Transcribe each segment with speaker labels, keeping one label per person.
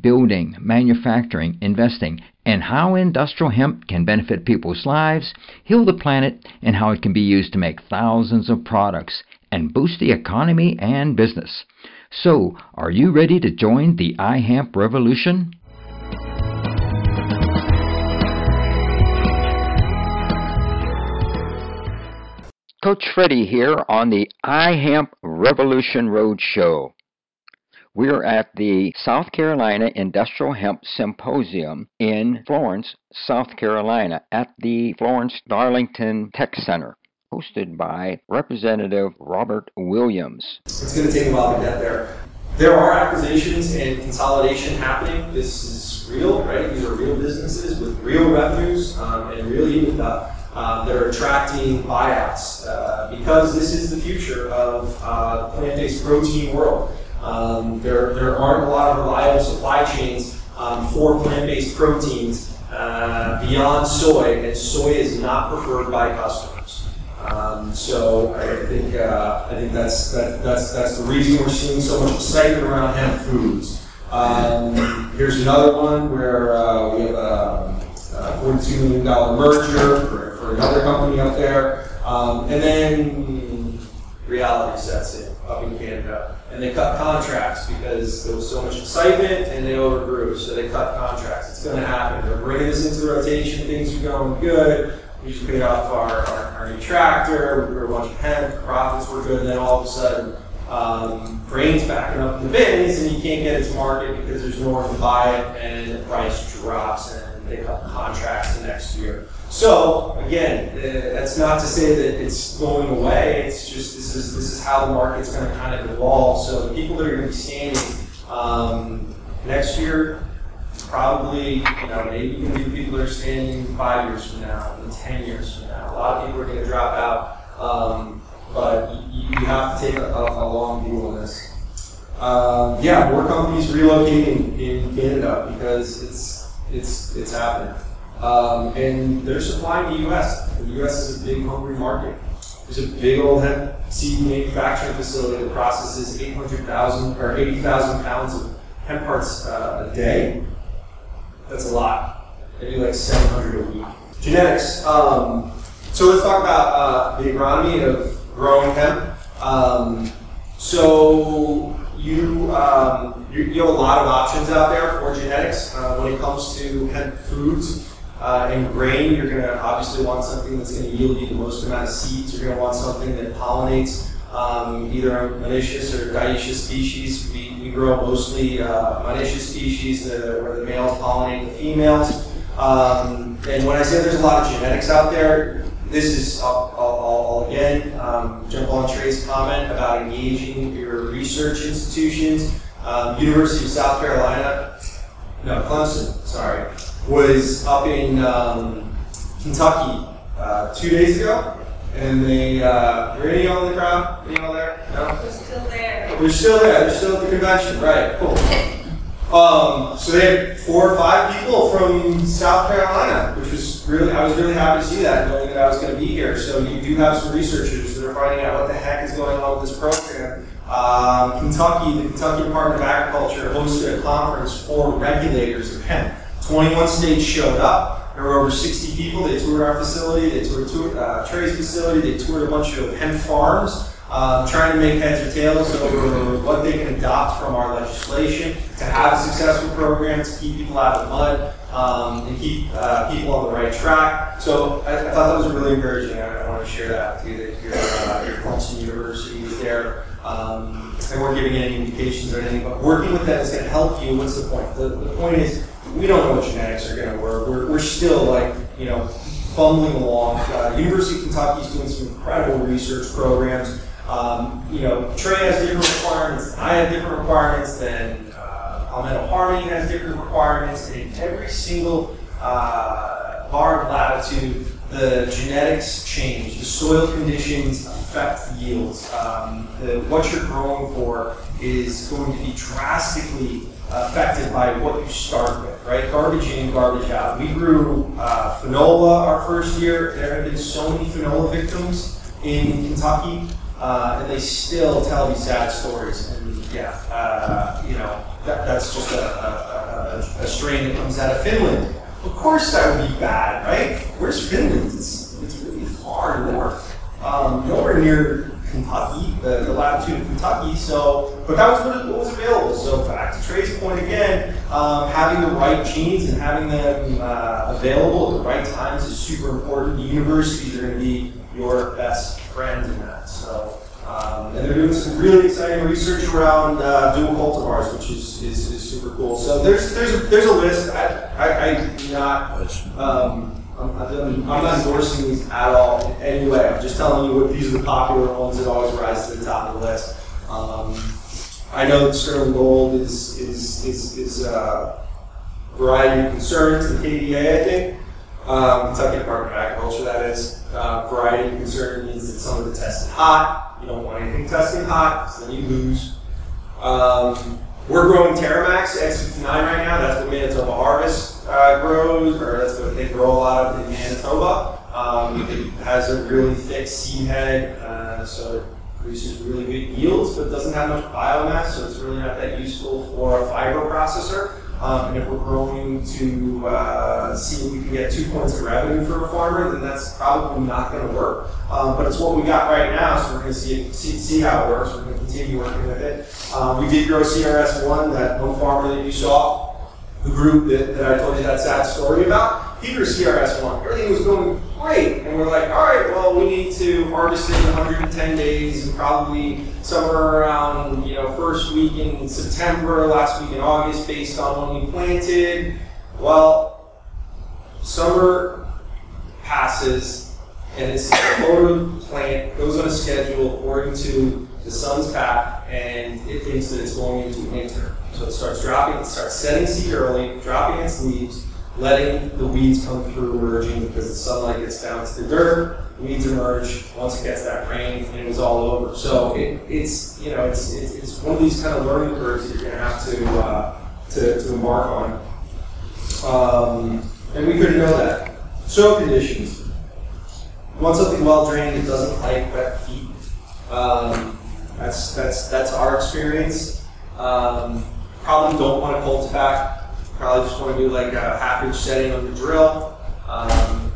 Speaker 1: building, manufacturing, investing, and how industrial hemp can benefit people's lives, heal the planet, and how it can be used to make thousands of products and boost the economy and business. So, are you ready to join the iHemp revolution? Coach Freddie here on the iHemp Revolution Road Show. We're at the South Carolina Industrial Hemp Symposium in Florence, South Carolina, at the Florence Darlington Tech Center, hosted by Representative Robert Williams.
Speaker 2: It's going to take a while to get there. There are acquisitions and consolidation happening. This is real, right? These are real businesses with real revenues um, and real EBITDA. Uh, that are attracting buyouts uh, because this is the future of uh, plant-based protein world. Um, there, there aren't a lot of reliable supply chains um, for plant-based proteins uh, beyond soy, and soy is not preferred by customers. Um, so I think uh, I think that's that, that's that's the reason we're seeing so much excitement around hemp foods. Um, here's another one where uh, we have a, a $42 million merger for, for another company up there, um, and then reality sets in up in Canada and they cut contracts because there was so much excitement and they overgrew. So they cut contracts. It's going to happen. They're bringing this into rotation. Things are going good. We just paid off our, our, our new tractor. We bunch of hemp. Profits were good. And then all of a sudden, um, grain's backing up in the bins and you can't get it to market because there's no one to buy it and the price drops and they cut contracts the next year. So again, uh, that's not to say that it's going away. It's just this is this is how the market's going to kind of evolve. So the people that are going to be standing um, next year, probably you know maybe to be people that are standing five years from now, and ten years from now. A lot of people are going to drop out, um, but you, you, have to take a, a long view on this. Um, yeah, more companies relocating in Canada because it's it's it's happening. Um, and they're supplying the U.S. The U.S. is a big hungry market. There's a big old hemp seed manufacturing facility that processes 800,000 or 80,000 pounds of hemp parts uh, a day. That's a lot. They do like 700 a week. Genetics. Um, so let's talk about uh, the agronomy of growing hemp. Um, so you, um, you, you have a lot of options out there for genetics uh, when it comes to hemp foods. Uh, in grain, you're going to obviously want something that's going to yield you the most amount of seeds. You're going to want something that pollinates um, either monoecious or dioecious species. We, we grow mostly uh, monoecious species where the males pollinate the females. Um, and when I say there's a lot of genetics out there, this is, I'll, I'll, I'll again um, jump on Trey's comment about engaging your research institutions. Um, University of South Carolina, no, Clemson, sorry was up in um, Kentucky uh, two days ago, and they uh, were any of y'all in the crowd? Any y'all there?
Speaker 3: No. We're still there.
Speaker 2: We're still there. They're still at the convention, right? Cool. Um, so they had four or five people from South Carolina, which was really I was really happy to see that, knowing that I was going to be here. So you do have some researchers that are finding out what the heck is going on with this program. Um, Kentucky, the Kentucky Department of Agriculture hosted a conference for regulators of hemp. 21 states showed up. There were over 60 people. They toured our facility. They toured uh, Trey's facility. They toured a bunch of hemp farms, uh, trying to make heads or tails over what they can adopt from our legislation to have a successful program to keep people out of the mud um, and keep uh, people on the right track. So I, I thought that was really encouraging. I, I want to share that with you that your, uh, your Clemson University was there. Um, they weren't giving any indications or anything, but working with them is going to help you. What's the point? The, the point is we don't know what genetics are going to work. We're, we're still like, you know, fumbling along. Uh, University of Kentucky is doing some incredible research programs. Um, you know, Trey has different requirements. I have different requirements. Then uh, Palmetto Harmony has different requirements. And every single uh, bar of latitude, the genetics change, the soil conditions affect yields. Um, the, what you're growing for is going to be drastically affected by what you start with, right? Garbage in, garbage out. We grew uh, finola our first year. There have been so many finola victims in Kentucky, uh, and they still tell these sad stories. And yeah, uh, you know, that, that's just a, a, a, a, strain that comes out of Finland. Of course, that would be bad, right? Where's Finland? It's, it's really far north, um, nowhere near Kentucky, the, the, latitude of Kentucky. So, but that was what, what was available. So, back to Trey's point again, um, having the right genes and having them uh, available at the right times is super important. The universities are going to be your best friend in that. So. Um, and they're doing some really exciting research around uh, dual cultivars, which is, is, is, super cool. So there's there's a, there's a list. I, I, I not um, I'm, I'm, not endorsing these at all in any way. I'm just telling you what these are the popular ones that always rise to the top of the list. Um, I know that Sterling Gold is is is, is uh, variety of concern to the KDA, I think. Um, Kentucky Department of Agriculture, that is. Uh, variety of concern means that some of the tested hot, you don't want anything testing hot, so then you lose. Um, we're growing Terramax X59 right now. That's what Manitoba Harvest uh, grows, or that's what they grow a lot of in Manitoba. Um, it has a really thick seed head, uh, so it produces really good yields, but doesn't have much biomass, so it's really not that useful for a fiber processor. Um, and if we're growing to uh, see if we can get two points of revenue for a farmer, then that's probably not going to work. Um, but it's what we got right now, so we're going to see, see, see how it works. We're going to continue working with it. Um, we did grow CRS1, that one farmer that you saw, the group that, that I told you that sad story about. He grew CRS1. Everything was going great. And we're like, all right, well, we need to harvest it in 110 days and probably somewhere around, you know, first week in September, last week in August, based on when we planted. Well, summer passes and this photo plant goes on a schedule according to the sun's path and it thinks that it's going into winter. So it starts dropping, it starts setting seed early, dropping its leaves, letting the weeds come through emerging because the sunlight gets down to the dirt, weeds emerge once it gets that rain and it was all over. So it, it's you know it's, it's, it's one of these kind of learning curves that you're going to have to uh, to, to embark on. Um, and we couldn't know that. Soil conditions. Want something well drained it doesn't like wet feet. Um, that's that's that's our experience. Um, probably don't want to cultivac Probably just want to do like a half inch setting on the drill. Um,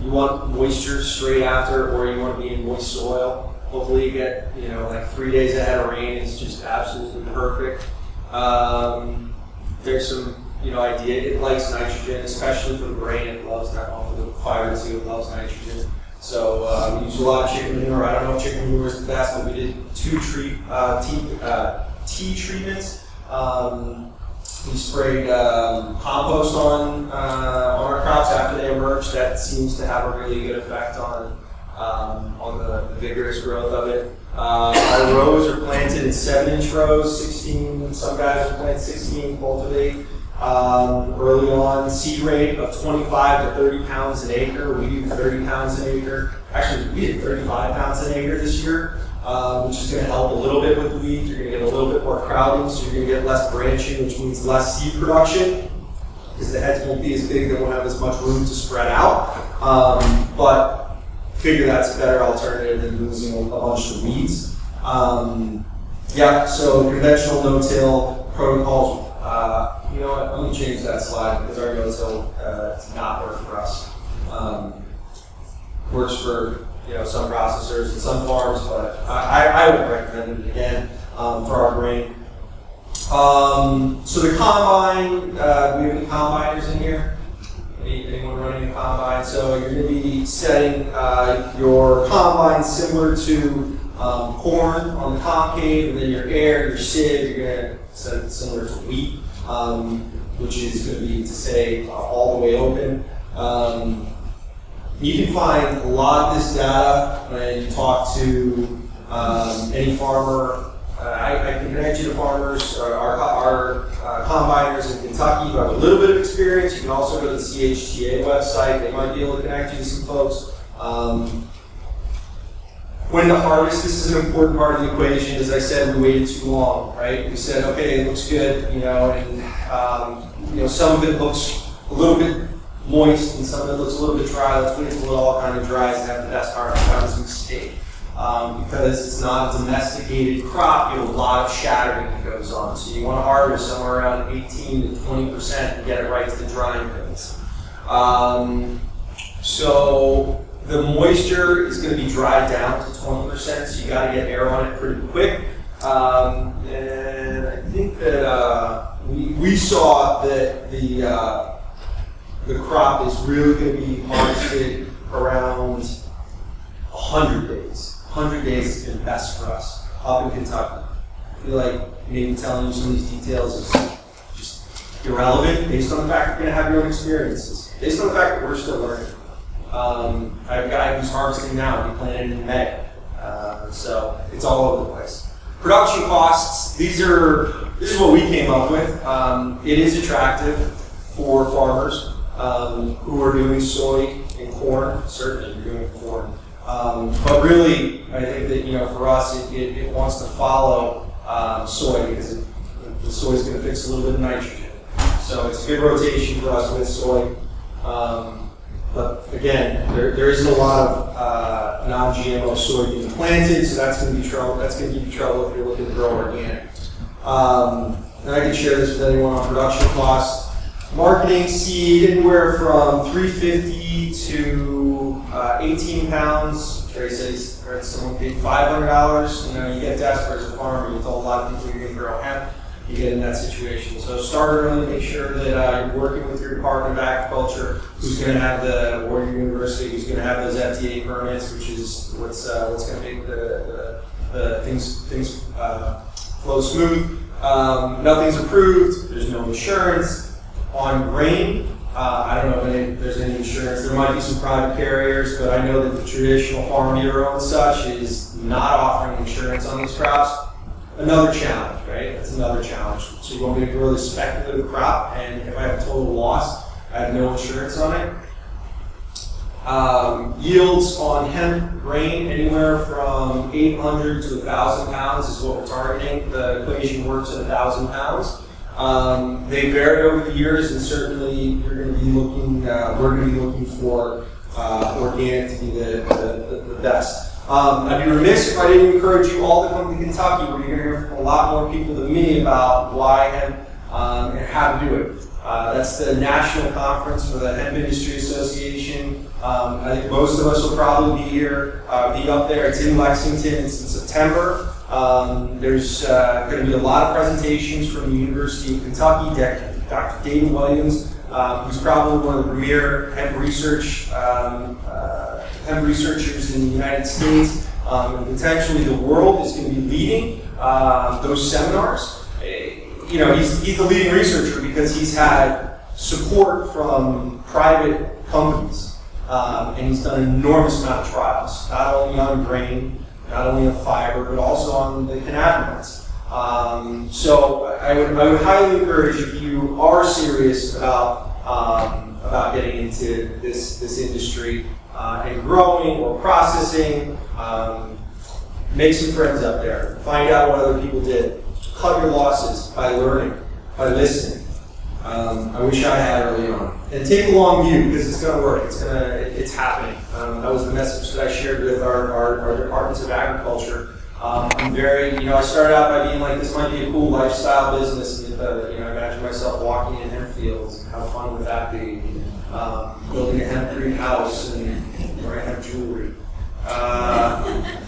Speaker 2: you want moisture straight after, or you want to be in moist soil. Hopefully, you get you know like three days ahead of rain. It's just absolutely perfect. Um, there's some you know idea. It likes nitrogen, especially for the brain. It loves that. Well, for the fiber too, it loves nitrogen. So uh, we use a lot of chicken manure. I don't know if chicken manure is the best, but we did two tree uh, tea, uh, tea treatments. Um, we sprayed um, compost on uh, on our crops after they emerge. That seems to have a really good effect on um, on the, vigorous growth of it. Uh, our rows are planted in seven inch rows, 16. Some guys are planting 16, cultivate. Um, early on, seed rate of 25 to 30 pounds an acre. We do 30 pounds an acre. Actually, we did 35 pounds an acre this year um, which is going to help a little bit with the weeds. You're going to get a little bit more crowding, so you're going to get less branching, which means less seed production because the heads won't be as big, they won't have as much room to spread out. Um, but figure that's a better alternative than losing a bunch of weeds. Um, yeah, so conventional no-till protocols. Uh, you know what? Let me change that slide because our no-till uh, does not work for us. Um, works for you know, some processors and some farms, but I, I would recommend it again um, for our grain. Um, so the combine, uh, we have any combiners in here? Any, anyone running a combine? So you're going to be setting uh, your combine similar to um, corn on the concave, and then your air, your sieve, you're going to set it similar to wheat, um, which is going to be to say uh, all the way open. Um, you can find a lot of this data when you talk to um, any farmer. Uh, I, I, can connect you to farmers, uh, our, our uh, combiners in Kentucky Kentucky who have a little bit of experience. You can also go to the CHTA website. They might be able to connect you to some folks. Um, when the harvest, this is an important part of the equation. As I said, we waited too long, right? We said, okay, it looks good, you know, and um, you know, some of it looks a little bit moist and some of it looks a little bit dry. Let's wait until it all kind of dries and have the best harvest. That was a mistake. Um, because it's not a domesticated crop, you have a lot of shattering that goes on. So you want to harvest somewhere around 18 to 20 percent and get it right to the drying bins. Um, so the moisture is going to be dried down to 20 percent, so you got to get air on it pretty quick. Um, and I think that uh, we, we saw that the uh, the crop is really going to be harvested around 100 days. 100 days has been best for us up in Kentucky. I feel like maybe telling you some of these details is just irrelevant based on the fact that you're going to have your own experiences. Based on the fact that we're still learning. Um, I have a guy who's harvesting now. He planted in May. Uh, so it's all over the place. Production costs, these are, this is what we came up with. Um, it is attractive for farmers um, who are doing soy and corn. Certainly, you're doing corn. Um, but really, I think that you know, for us, it, it, it wants to follow um, soy because it, the soy is going to fix a little bit of nitrogen. So it's a good rotation for us with soy. Um, but again, there, there isn't a lot of uh, non-GMO soy being planted, so that's going to be trouble. That's going to give you trouble if you're looking to grow organic. Um, and I can share this with anyone on production costs. Marketing seed anywhere from 350 to uh, 18 pounds. Trey he's heard someone paid $500. You know, you get desperate as a farmer. You told a lot of people you're going to grow hemp. You get in that situation. So start early. Make sure that uh, you're working with your Department of Agriculture, who's going to have the Warrior University, who's going to have those FDA permits, which is what's uh, what's going to make the, the, the things things uh, flow smooth. Um, nothing's approved. There's no insurance on grain, uh, I don't know if any, there's any insurance. There might be some private carriers, but I know that the traditional farm bureau and such is not offering insurance on these crops. Another challenge, right? That's another challenge. So you want me to grow this speculative crop, and if I have a total loss, I have no insurance on it. Um, yields on hemp grain anywhere from 800 to 1,000 pounds is what we're targeting. The equation works at 1,000 pounds. Um, they vary over the years, and certainly you're going to be looking. Uh, we're going to be looking for uh, organic to be the, the, the, the best. Um, I'd be remiss if I didn't encourage you all to come to Kentucky, where you're going to hear from a lot more people than me about why hemp um, and how to do it. Uh, that's the national conference for the Hemp Industry Association. Um, I think most of us will probably be here, uh, be up there. It's in Lexington. It's in September. Um, there's uh, going to be a lot of presentations from the University of Kentucky. Dr. David Williams, uh, who's probably one of the premier hemp research um, uh, hemp researchers in the United States, um, and potentially the world, is going to be leading um, those seminars. You know, he's, he's the leading researcher because he's had support from private companies, um, and he's done an enormous amount of trials, not only on grain not only on fiber, but also on the cannabinoids. Um, so I would, I would highly encourage if you are serious about um, about getting into this this industry uh, and growing or processing, um, make some friends up there. Find out what other people did. Cut your losses by learning, by listening. Um, I wish I had early on. And take a long view because it's going to work. It's going to. It's happening. Um, that was the message that I shared with our, our, our departments of agriculture. Um, I'm very, you know, I started out by being like, this might be a cool lifestyle business. And, uh, you know, I imagine myself walking in hemp fields. How fun would that be? Um, building a hemp greenhouse and wearing hemp jewelry. Uh,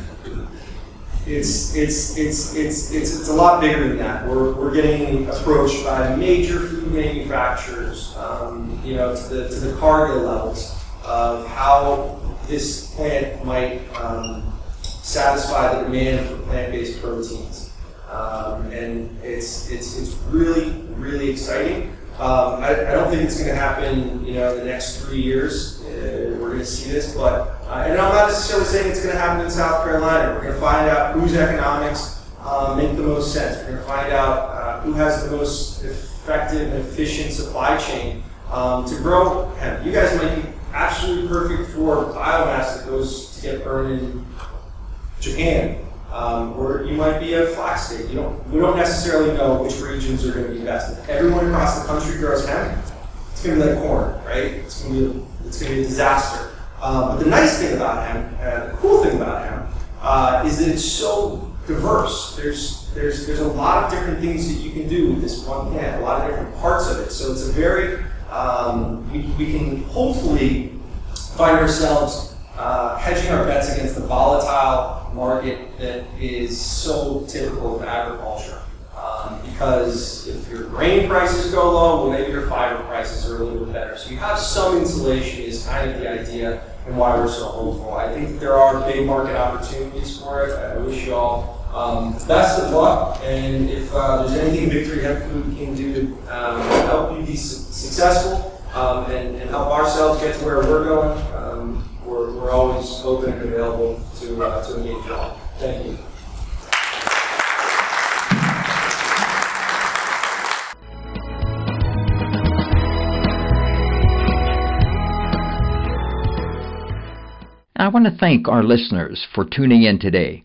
Speaker 2: it's, it's, it's, it's, it's, it's a lot bigger than that. We're, we're getting approached by major food manufacturers, um, you know, to the, to the Cargill levels of how this plant might um, satisfy the demand for plant-based proteins. Um, and it's, it's, it's really, really exciting. Um, I, I, don't think it's going to happen, you know, the next three years. Uh, we're going to see this, but uh, and I'm not necessarily saying it's going to happen in South Carolina. We're going to find out whose economics uh, make the most sense. We're going to find out uh, who has the most effective and efficient supply chain um, to grow hemp. You guys might be absolutely perfect for biomass that goes to get burned in Japan. Um, or you might be a flax state. You don't, we don't necessarily know which regions are going to be best. If everyone across the country grows hemp, it's going to be like corn, right? It's going to be a, it's going to be a disaster. Uh, but the nice thing about hemp, uh, the cool thing about hemp, uh, is that it's so diverse. There's there's there's a lot of different things that you can do with this one plant, a lot of different parts of it. So it's a very um, we, we can hopefully find ourselves uh, hedging our bets against the volatile market that is so typical of agriculture. Um, because if your grain prices go low, well, maybe your fiber prices are a little bit better. So you have some insulation is kind of the idea and why we're so hopeful. I think there are big market opportunities for it. I wish you all um, best of luck, and if uh, there's anything Victory Hemp Food can do to um, help you be su- successful um, and, and, help ourselves get to where we're going, um, we're, we're always open and available to, uh, to engage you all. Thank you.
Speaker 1: I want to thank our listeners for tuning in today.